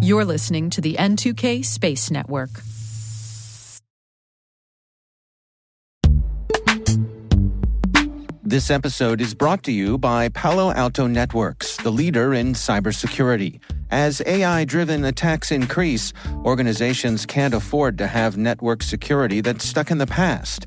You're listening to the N2K Space Network. This episode is brought to you by Palo Alto Networks, the leader in cybersecurity. As AI driven attacks increase, organizations can't afford to have network security that's stuck in the past.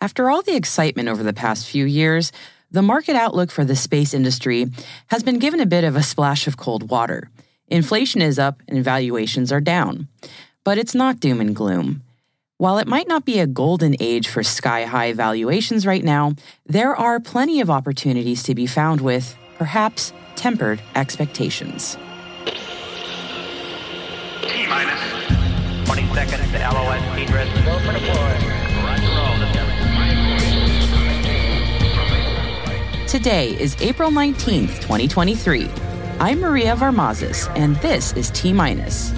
After all the excitement over the past few years, the market outlook for the space industry has been given a bit of a splash of cold water. Inflation is up and valuations are down. But it's not doom and gloom. While it might not be a golden age for sky high valuations right now, there are plenty of opportunities to be found with, perhaps, tempered expectations. T minus 20 seconds to LOS speed. Go for deploy. Today is April 19th, 2023. I'm Maria Varmazis, and this is T Minus.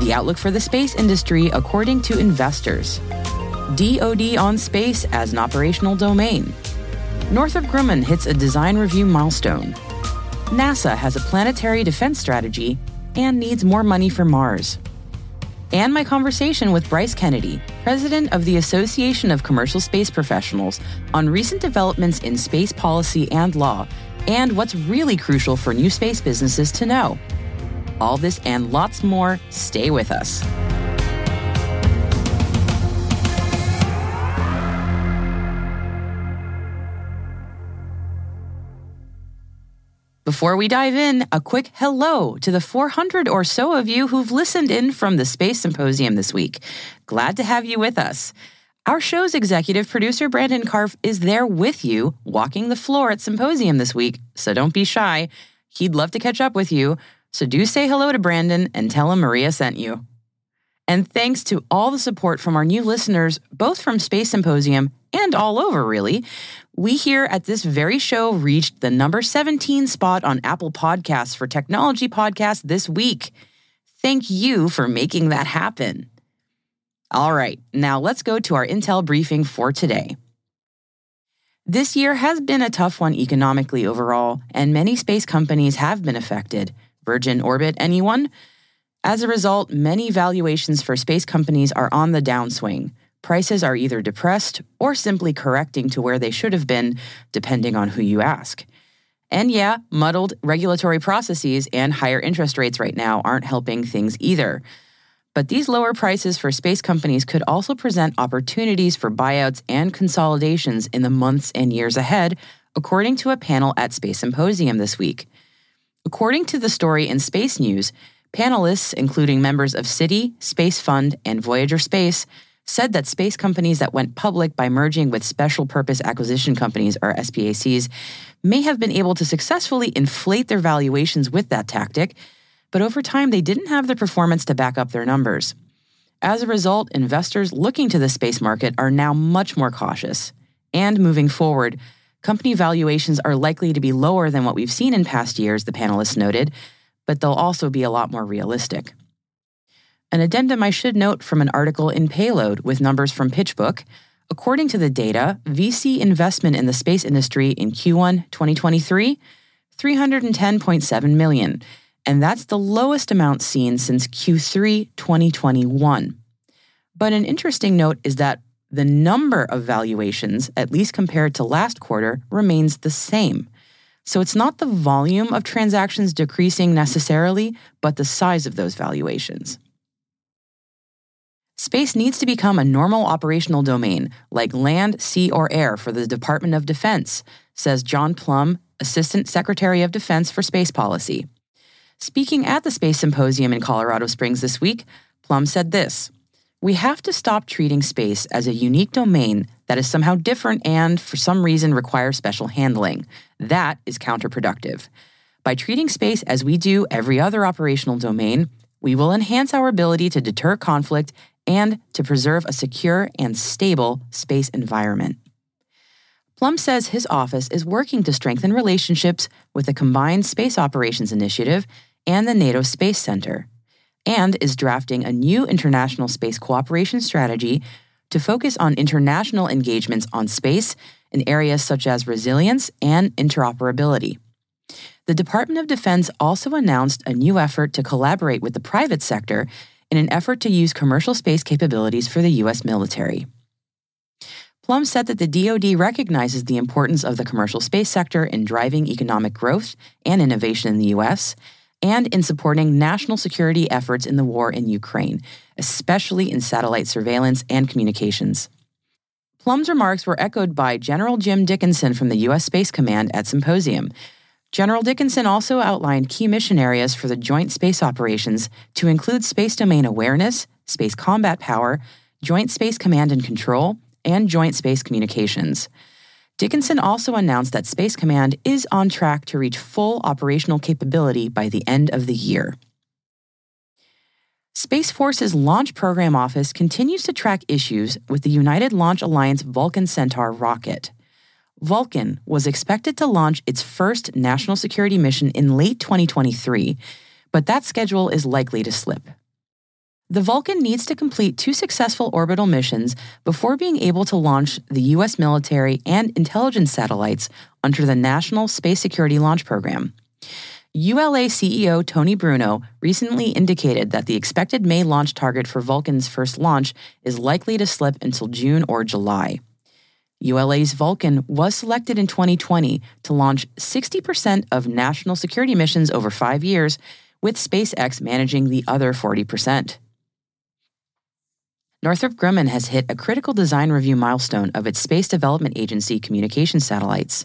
The outlook for the space industry according to investors. DoD on space as an operational domain. Northrop Grumman hits a design review milestone. NASA has a planetary defense strategy and needs more money for Mars. And my conversation with Bryce Kennedy, president of the Association of Commercial Space Professionals, on recent developments in space policy and law, and what's really crucial for new space businesses to know. All this and lots more, stay with us. Before we dive in, a quick hello to the 400 or so of you who've listened in from the Space Symposium this week. Glad to have you with us. Our show's executive producer, Brandon Karpf, is there with you, walking the floor at Symposium this week, so don't be shy. He'd love to catch up with you, so do say hello to Brandon and tell him Maria sent you. And thanks to all the support from our new listeners, both from Space Symposium and all over, really. We here at this very show reached the number 17 spot on Apple Podcasts for Technology Podcasts this week. Thank you for making that happen. All right, now let's go to our Intel briefing for today. This year has been a tough one economically overall, and many space companies have been affected. Virgin Orbit, anyone? As a result, many valuations for space companies are on the downswing prices are either depressed or simply correcting to where they should have been, depending on who you ask. And yeah, muddled regulatory processes and higher interest rates right now aren't helping things either. But these lower prices for space companies could also present opportunities for buyouts and consolidations in the months and years ahead, according to a panel at Space Symposium this week. According to the story in Space News, panelists, including members of Citi, Space Fund, and Voyager Space, said that space companies that went public by merging with special purpose acquisition companies, or SPACs, may have been able to successfully inflate their valuations with that tactic, but over time they didn't have the performance to back up their numbers. As a result, investors looking to the space market are now much more cautious. And moving forward, company valuations are likely to be lower than what we've seen in past years, the panelists noted, but they'll also be a lot more realistic. An addendum I should note from an article in Payload with numbers from PitchBook. According to the data, VC investment in the space industry in Q1 2023, 310.7 million, and that's the lowest amount seen since Q3 2021. But an interesting note is that the number of valuations, at least compared to last quarter, remains the same. So it's not the volume of transactions decreasing necessarily, but the size of those valuations. Space needs to become a normal operational domain, like land, sea, or air for the Department of Defense, says John Plumb, Assistant Secretary of Defense for Space Policy. Speaking at the Space Symposium in Colorado Springs this week, Plumb said this We have to stop treating space as a unique domain that is somehow different and, for some reason, requires special handling. That is counterproductive. By treating space as we do every other operational domain, we will enhance our ability to deter conflict and to preserve a secure and stable space environment. Plumb says his office is working to strengthen relationships with the Combined Space Operations Initiative and the NATO Space Center, and is drafting a new international space cooperation strategy to focus on international engagements on space in areas such as resilience and interoperability. The Department of Defense also announced a new effort to collaborate with the private sector in an effort to use commercial space capabilities for the U.S. military. Plumb said that the DoD recognizes the importance of the commercial space sector in driving economic growth and innovation in the U.S. and in supporting national security efforts in the war in Ukraine, especially in satellite surveillance and communications. Plumb's remarks were echoed by General Jim Dickinson from the U.S. Space Command at Symposium. General Dickinson also outlined key mission areas for the joint space operations to include space domain awareness, space combat power, joint space command and control, and Joint Space Communications. Dickinson also announced that Space Command is on track to reach full operational capability by the end of the year. Space Force's Launch Program Office continues to track issues with the United Launch Alliance Vulcan Centaur rocket. Vulcan was expected to launch its first national security mission in late 2023, but that schedule is likely to slip. The Vulcan needs to complete two successful orbital missions before being able to launch the U.S. military and intelligence satellites under the National Space Security Launch Program. ULA CEO Tory Bruno recently indicated that the expected May launch target for Vulcan's first launch is likely to slip until June or July. ULA's Vulcan was selected in 2020 to launch 60% of national security missions over five years, with SpaceX managing the other 40%. Northrop Grumman has hit a critical design review milestone of its Space Development Agency communication satellites.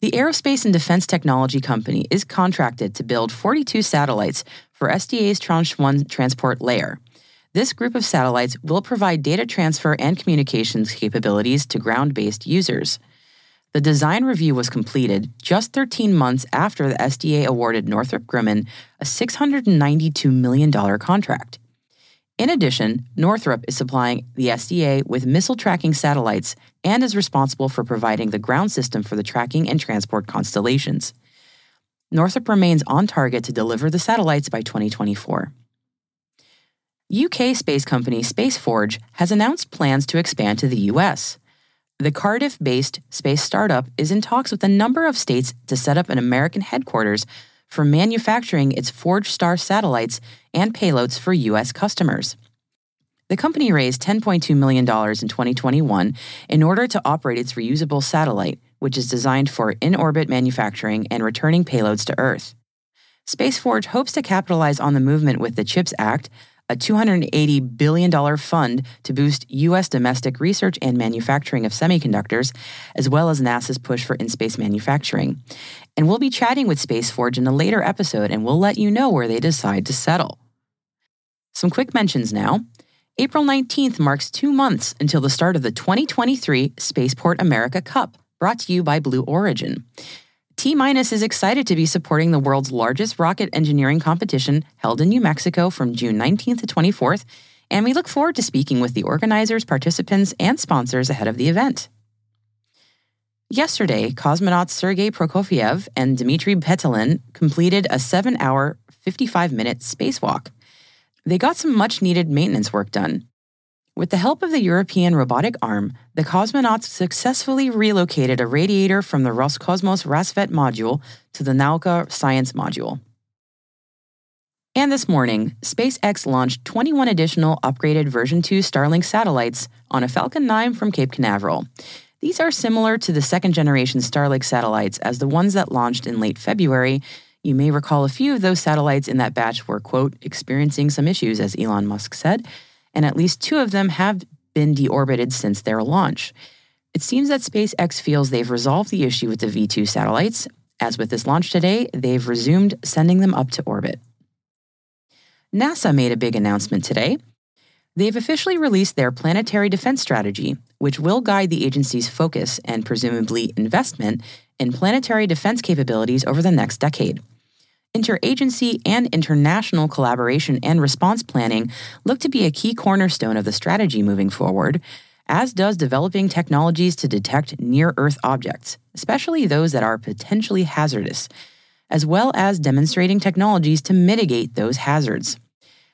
The Aerospace and Defense Technology Company is contracted to build 42 satellites for SDA's Tranche 1 transport layer. This group of satellites will provide data transfer and communications capabilities to ground based users. The design review was completed just 13 months after the SDA awarded Northrop Grumman a $692 million contract. In addition, Northrop is supplying the SDA with missile tracking satellites and is responsible for providing the ground system for the tracking and transport constellations. Northrop remains on target to deliver the satellites by 2024. UK space company Spaceforge has announced plans to expand to the US. The Cardiff based space startup is in talks with a number of states to set up an American headquarters for manufacturing its ForgeStar satellites and payloads for U.S. customers. The company raised $10.2 million in 2021 in order to operate its reusable satellite, which is designed for in orbit manufacturing and returning payloads to Earth. SpaceForge hopes to capitalize on the movement with the CHIPS Act, a $280 billion fund to boost U.S. domestic research and manufacturing of semiconductors, as well as NASA's push for in space manufacturing. And we'll be chatting with SpaceForge in a later episode, and we'll let you know where they decide to settle. Some quick mentions now. April 19th marks two months until the start of the 2023 Spaceport America Cup, brought to you by Blue Origin. T Minus is excited to be supporting the world's largest rocket engineering competition held in New Mexico from June 19th to 24th, and we look forward to speaking with the organizers, participants, and sponsors ahead of the event. Yesterday, cosmonauts Sergei Prokopyev and Dmitry Petelin completed a seven hour, 55 minute spacewalk. They got some much needed maintenance work done. With the help of the European robotic arm, the cosmonauts successfully relocated a radiator from the Roscosmos Rassvet module to the Nauka Science module. And this morning, SpaceX launched 21 additional upgraded version 2 Starlink satellites on a Falcon 9 from Cape Canaveral. These are similar to the second generation Starlink satellites as the ones that launched in late February. You may recall a few of those satellites in that batch were, quote, experiencing some issues, as Elon Musk said and at least two of them have been deorbited since their launch. It seems that SpaceX feels they've resolved the issue with the V 2 satellites. As with this launch today, they've resumed sending them up to orbit. NASA made a big announcement today. They've officially released their planetary defense strategy, which will guide the agency's focus and presumably investment in planetary defense capabilities over the next decade. Interagency and international collaboration and response planning look to be a key cornerstone of the strategy moving forward, as does developing technologies to detect near Earth objects, especially those that are potentially hazardous, as well as demonstrating technologies to mitigate those hazards.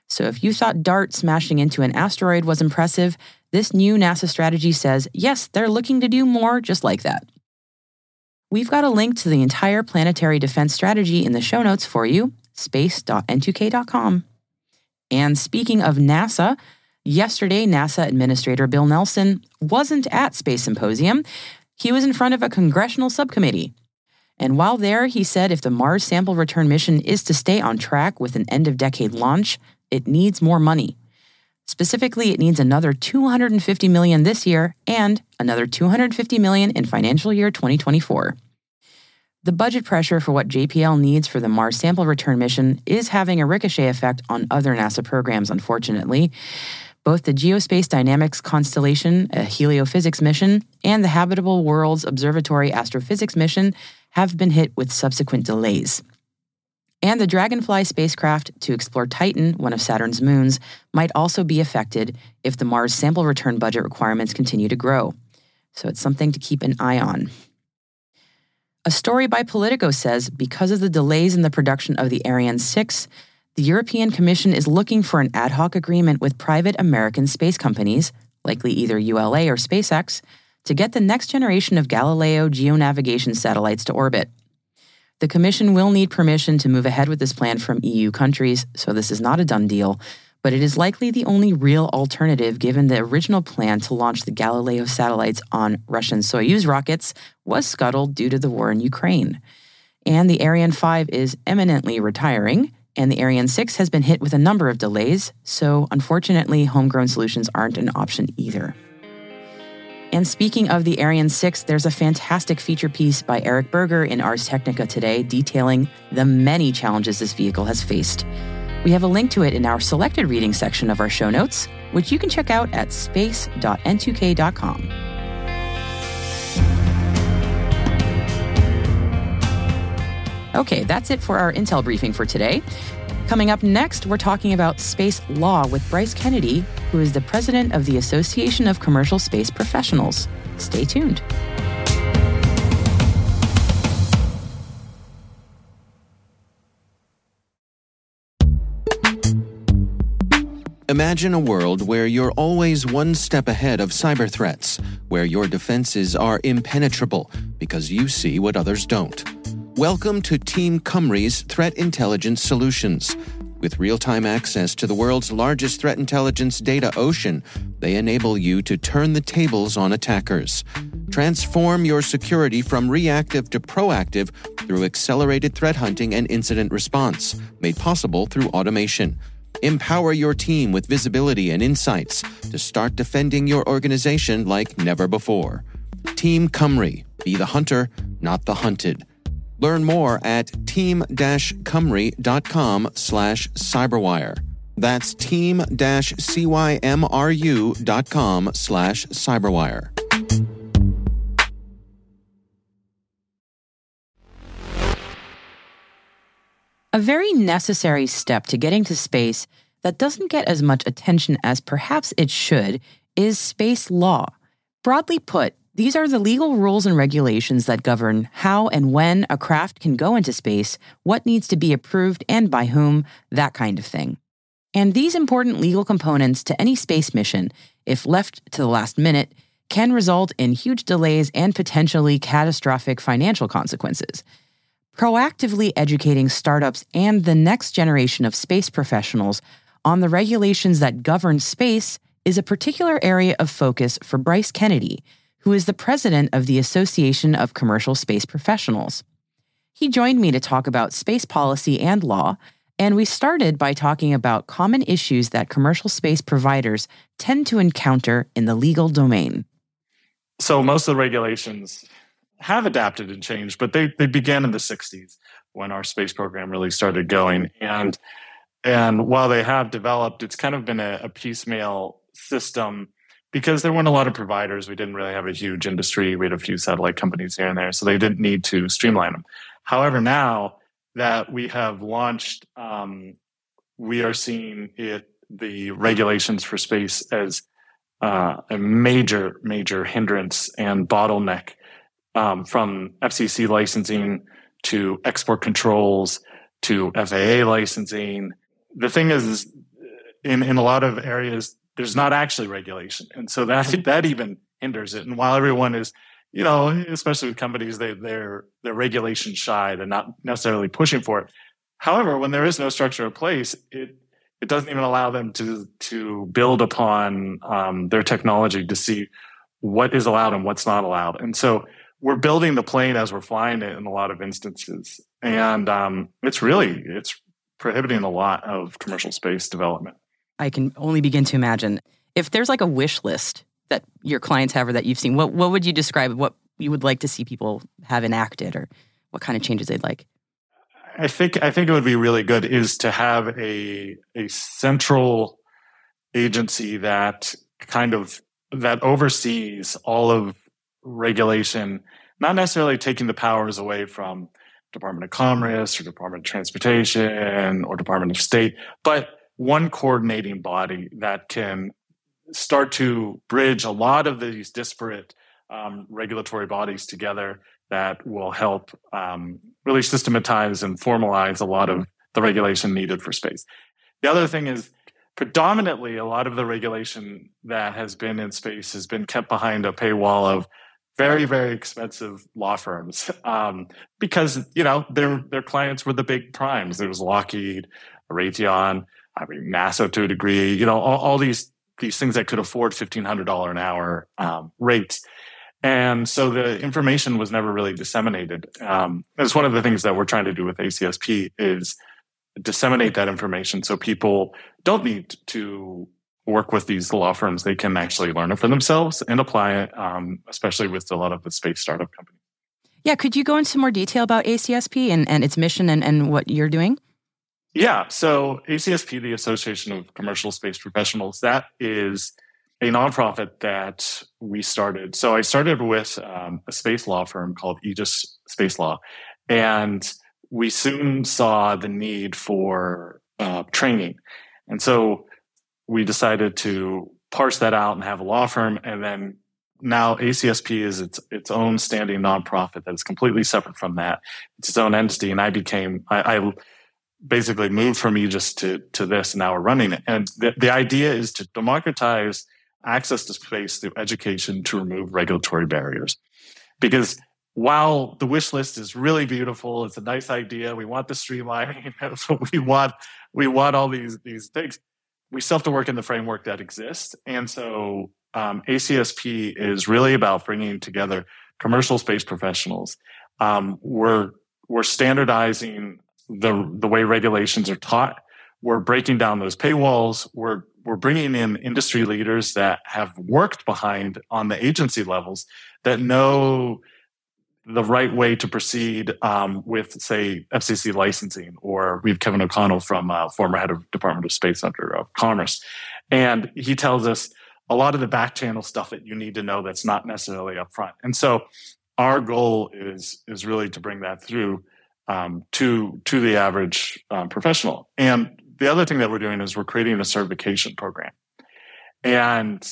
So if you thought DART smashing into an asteroid was impressive, this new NASA strategy says, yes, they're looking to do more just like that. We've got a link to the entire planetary defense strategy in the show notes for you, space.n2k.com. And speaking of NASA, yesterday NASA Administrator Bill Nelson wasn't at Space Symposium. He was in front of a congressional subcommittee. And while there, he said if the Mars sample return mission is to stay on track with an end of decade launch, it needs more money. Specifically, it needs another 250 million this year and another 250 million in financial year 2024. The budget pressure for what JPL needs for the Mars sample return mission is having a ricochet effect on other NASA programs, unfortunately. Both the Geospace Dynamics Constellation, a heliophysics mission, and the Habitable Worlds Observatory Astrophysics mission have been hit with subsequent delays. And the Dragonfly spacecraft to explore Titan, one of Saturn's moons, might also be affected if the Mars sample return budget requirements continue to grow. So it's something to keep an eye on. A story by Politico says because of the delays in the production of the Ariane 6, the European Commission is looking for an ad hoc agreement with private American space companies, likely either ULA or SpaceX, to get the next generation of Galileo geonavigation satellites to orbit. The Commission will need permission to move ahead with this plan from EU countries, so this is not a done deal, but it is likely the only real alternative given the original plan to launch the Galileo satellites on Russian Soyuz rockets was scuttled due to the war in Ukraine. And the Ariane 5 is eminently retiring, and the Ariane 6 has been hit with a number of delays, so unfortunately, homegrown solutions aren't an option either. And speaking of the Ariane 6, there's a fantastic feature piece by Eric Berger in Ars Technica today detailing the many challenges this vehicle has faced. We have a link to it in our selected reading section of our show notes, which you can check out at space.n2k.com. Okay, that's it for our Intel briefing for today. Coming up next, we're talking about space law with Bryce Kennedy, who is the president of the Association of Commercial Space Professionals. Stay tuned. Imagine a world where you're always one step ahead of cyber threats, where your defenses are impenetrable because you see what others don't. Welcome to Team Cymru's Threat Intelligence Solutions. With real time access to the world's largest threat intelligence data ocean, they enable you to turn the tables on attackers. Transform your security from reactive to proactive through accelerated threat hunting and incident response, made possible through automation. Empower your team with visibility and insights to start defending your organization like never before. Team Cymru. Be the hunter, not the hunted. Learn more at team-cymru.com slash cyberwire. That's team-cymru.com slash cyberwire. A very necessary step to getting to space that doesn't get as much attention as perhaps it should is space law. Broadly put, these are the legal rules and regulations that govern how and when a craft can go into space, what needs to be approved and by whom, that kind of thing. And these important legal components to any space mission, if left to the last minute, can result in huge delays and potentially catastrophic financial consequences. Proactively educating startups and the next generation of space professionals on the regulations that govern space is a particular area of focus for Bryce Kennedy who is the president of the Association of Commercial Space Professionals. He joined me to talk about space policy and law, and we started by talking about common issues that commercial space providers tend to encounter in the legal domain. So, most of the regulations have adapted and changed, but they, they began in the 60s when our space program really started going. And And while they have developed, it's kind of been a, a piecemeal system because there weren't a lot of providers. We didn't really have a huge industry. We had a few satellite companies here and there, so they didn't need to streamline them. However, now that we have launched, um, we are seeing it the regulations for space as uh, a major, major hindrance and bottleneck um, from FCC licensing to export controls to FAA licensing. The thing is, in, in a lot of areas, there's not actually regulation. And so that, that even hinders it. And while everyone is, you know, especially with companies, they, they're, they're regulation shy. They're not necessarily pushing for it. However, when there is no structure in place, it it doesn't even allow them to to build upon um, their technology to see what is allowed and what's not allowed. And so we're building the plane as we're flying it in a lot of instances, and um, it's really it's prohibiting a lot of commercial space development. I can only begin to imagine if there's like a wish list that your clients have or that you've seen. What what would you describe? What you would like to see people have enacted, or what kind of changes they'd like? I think I think it would be really good is to have a a central agency that kind of that oversees all of regulation, not necessarily taking the powers away from Department of Commerce or Department of Transportation or Department of State, but one coordinating body that can start to bridge a lot of these disparate um, regulatory bodies together that will help um, really systematize and formalize a lot of the regulation needed for space. The other thing is predominantly a lot of the regulation that has been in space has been kept behind a paywall of very very expensive law firms um, because you know their their clients were the big primes there was lockheed raytheon i mean nasa to a degree you know all, all these these things that could afford $1500 an hour um, rates and so the information was never really disseminated. Um, that's one of the things that we're trying to do with ACSP is disseminate that information so people don't need to work with these law firms. They can actually learn it for themselves and apply it, um, especially with a lot of the space startup companies. Yeah, could you go into more detail about ACSP and, and its mission and, and what you're doing? Yeah, so ACSP, the Association of Commercial Space Professionals, that is a nonprofit that we started. So I started with um, a space law firm called Aegis Space Law, and we soon saw the need for uh, training, and so we decided to parse that out and have a law firm, and then now ACSP is its its own standing nonprofit that is completely separate from that. It's its own entity, and I became I, I basically moved from Aegis to to this, and now we're running it. And the, the idea is to democratize access to space through education to remove regulatory barriers. Because while the wish list is really beautiful, it's a nice idea. We want the streamlining. we want we want all these these things. We still have to work in the framework that exists, and so um, ACSP is really about bringing together commercial space professionals. Um, we're we're standardizing the the way regulations are taught. We're breaking down those paywalls. We're we're bringing in industry leaders that have worked behind on the agency levels that know the right way to proceed um, with, say, FCC licensing, or we have Kevin O'Connell from uh, former head of Department of Space under of Commerce, and he tells us a lot of the back channel stuff that you need to know that's not necessarily upfront. And so, our goal is is really to bring that through um, to to the average um, professional. And the other thing that we're doing is we're creating a certification program. And,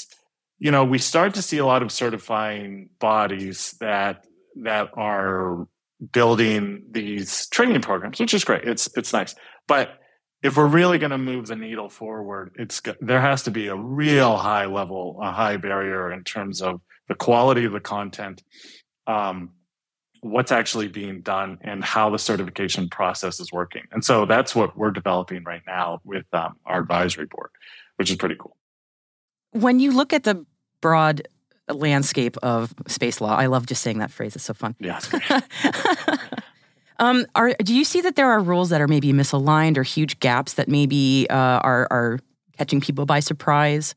you know, we start to see a lot of certifying bodies that that are building these training programs, which is great. It's it's nice. But if we're really going to move the needle forward, it's there has to be a real high level, a high barrier in terms of the quality of the content, um, what's actually being done and how the certification process is working. And so that's what we're developing right now with um, our advisory board, which is pretty cool. When you look at the broad landscape of space law, I love just saying that phrase. It's so fun. Yeah. um, are, do you see that there are rules that are maybe misaligned or huge gaps that maybe uh, are, are catching people by surprise?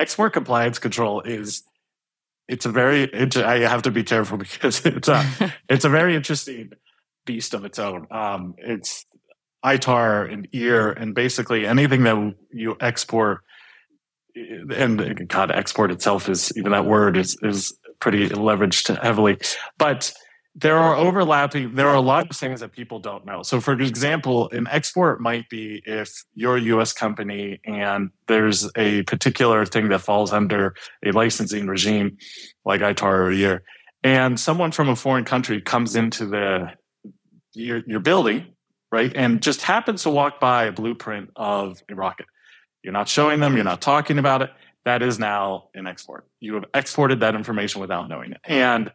Export compliance control is it's a very I have to be careful because it's a it's a very interesting beast of its own. Um, it's ITAR and EAR and basically anything that you export. And God, export itself is even that word is is pretty leveraged heavily, but there are overlapping there are a lot of things that people don't know. So for example an export might be if you're a us company and there's a particular thing that falls under a licensing regime like itar or EAR and someone from a foreign country comes into the your, your building right and just happens to walk by a blueprint of a rocket. You're not showing them you're not talking about it. That is now an export. You have exported that information without knowing it. And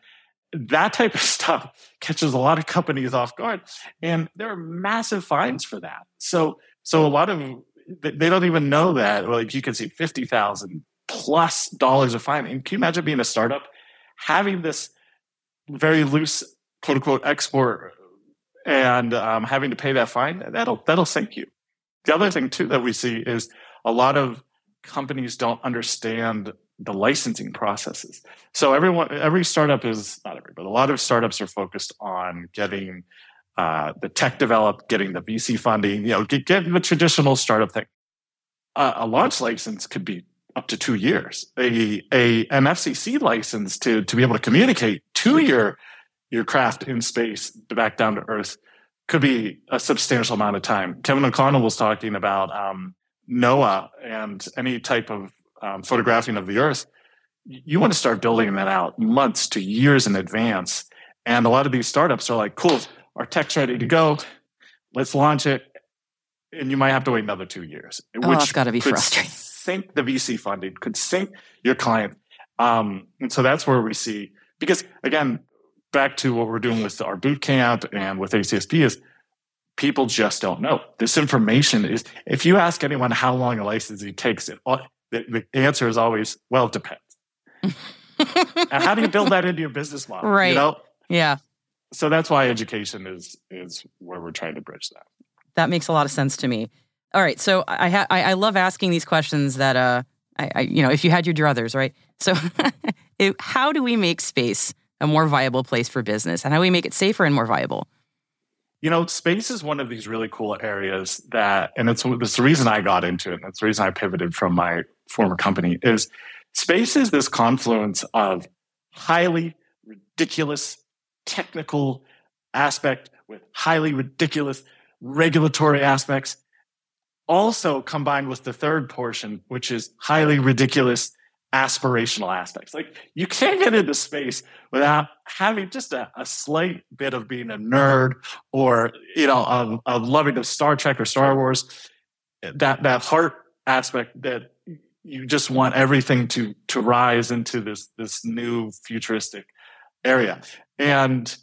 that type of stuff catches a lot of companies off guard. And there are massive fines for that. So so a lot of they don't even know that like you can see 50000 plus dollars of fine. And can you imagine being a startup having this very loose quote unquote export and um, having to pay that fine? That'll that'll sink you. The other thing too that we see is a lot of companies don't understand the licensing processes. So everyone, every startup is not every, but a lot of startups are focused on getting uh, the tech developed, getting the VC funding, you know, get, getting the traditional startup thing. Uh, a launch license could be up to two years. A, a an FCC license to to be able to communicate to your your craft in space back down to Earth could be a substantial amount of time. Kevin O'Connell was talking about um, NOAA and any type of um, photographing of the Earth, you want to start building that out months to years in advance. And a lot of these startups are like, cool, our tech's ready to go. Let's launch it. And you might have to wait another two years. Oh, which got to be frustrating. Sink the VC funding, could sink your client. Um, and so that's where we see, because again, back to what we're doing with our boot camp and with ACSP is people just don't know. This information is, if you ask anyone how long a licensing takes, it the, the answer is always, well, it depends. and how do you build that into your business model? Right. You know? Yeah. So that's why education is is where we're trying to bridge that. That makes a lot of sense to me. All right. So I ha- I, I love asking these questions that uh I, I you know if you had your druthers right. So it, how do we make space a more viable place for business, and how do we make it safer and more viable? You know, space is one of these really cool areas that, and it's, it's the reason I got into it. And it's the reason I pivoted from my former company is space is this confluence of highly ridiculous technical aspect with highly ridiculous regulatory aspects also combined with the third portion which is highly ridiculous aspirational aspects. Like you can't get into space without having just a, a slight bit of being a nerd or you know of, of loving of star trek or star wars. That that heart aspect that you just want everything to to rise into this this new futuristic area. And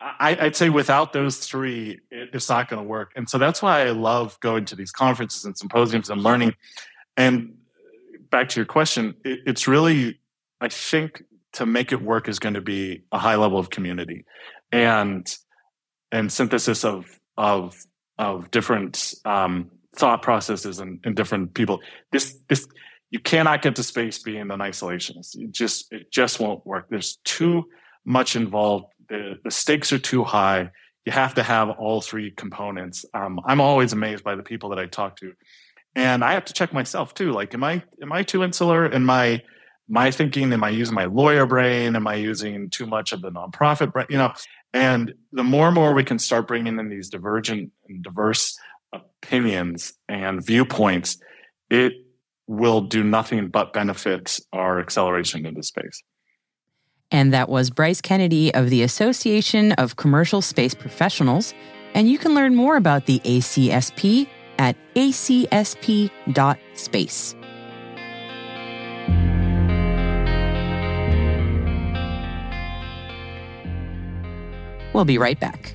I, would say without those three it, it's not going to work. And so that's why i love going to these conferences and symposiums and learning. And back to your question it, it's really i think to make it work is going to be a high level of community and and synthesis of of of different um, thought processes and, and different people. This this you cannot get to space being an isolationist. It just it just won't work. There's too much involved. The the stakes are too high. You have to have all three components. Um, I'm always amazed by the people that I talk to, and I have to check myself too. Like, am I am I too insular? Am I my thinking? Am I using my lawyer brain? Am I using too much of the nonprofit brain? You know, and the more and more we can start bringing in these divergent and diverse opinions and viewpoints, it will do nothing but benefit our acceleration into space. And that was Bryce Kennedy of the Association of Commercial Space Professionals. And you can learn more about the ACSP at acsp.space. We'll be right back.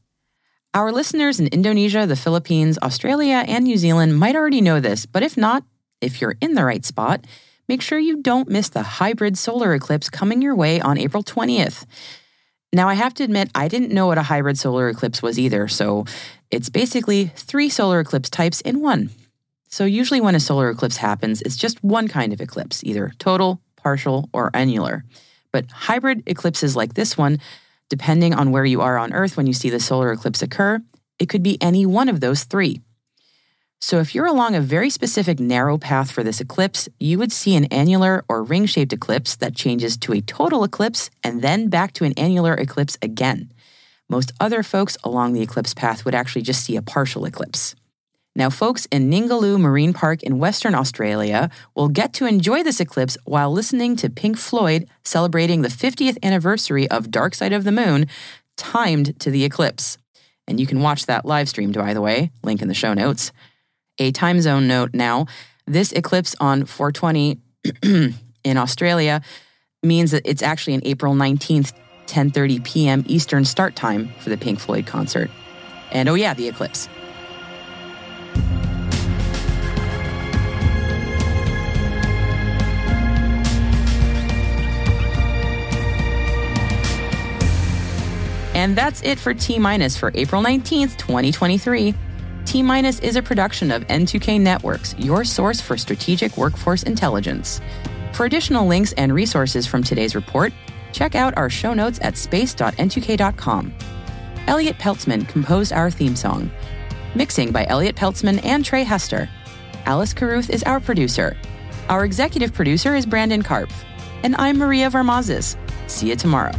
Our listeners in Indonesia, the Philippines, Australia, and New Zealand might already know this, but if not, if you're in the right spot, make sure you don't miss the hybrid solar eclipse coming your way on April 20th. Now, I have to admit, I didn't know what a hybrid solar eclipse was either, so it's basically three solar eclipse types in one. So, usually when a solar eclipse happens, it's just one kind of eclipse, either total, partial, or annular. But hybrid eclipses like this one Depending on where you are on Earth when you see the solar eclipse occur, it could be any one of those three. So, if you're along a very specific narrow path for this eclipse, you would see an annular or ring shaped eclipse that changes to a total eclipse and then back to an annular eclipse again. Most other folks along the eclipse path would actually just see a partial eclipse. Now, folks in Ningaloo Marine Park in Western Australia will get to enjoy this eclipse while listening to Pink Floyd celebrating the 50th anniversary of Dark Side of the Moon, timed to the eclipse. And you can watch that live stream, by the way, link in the show notes. A time zone note now this eclipse on 420 in Australia means that it's actually an April 19th, 10:30 p.m. Eastern start time for the Pink Floyd concert. And oh yeah, the eclipse. And that's it for T Minus for April 19th, 2023. T Minus is a production of N2K Networks, your source for strategic workforce intelligence. For additional links and resources from today's report, check out our show notes at space.n2k.com. Elliot Peltzman composed our theme song. Mixing by Elliot Peltzman and Trey Hester. Alice Carruth is our producer. Our executive producer is Brandon Karpf. And I'm Maria Varmazis. See you tomorrow.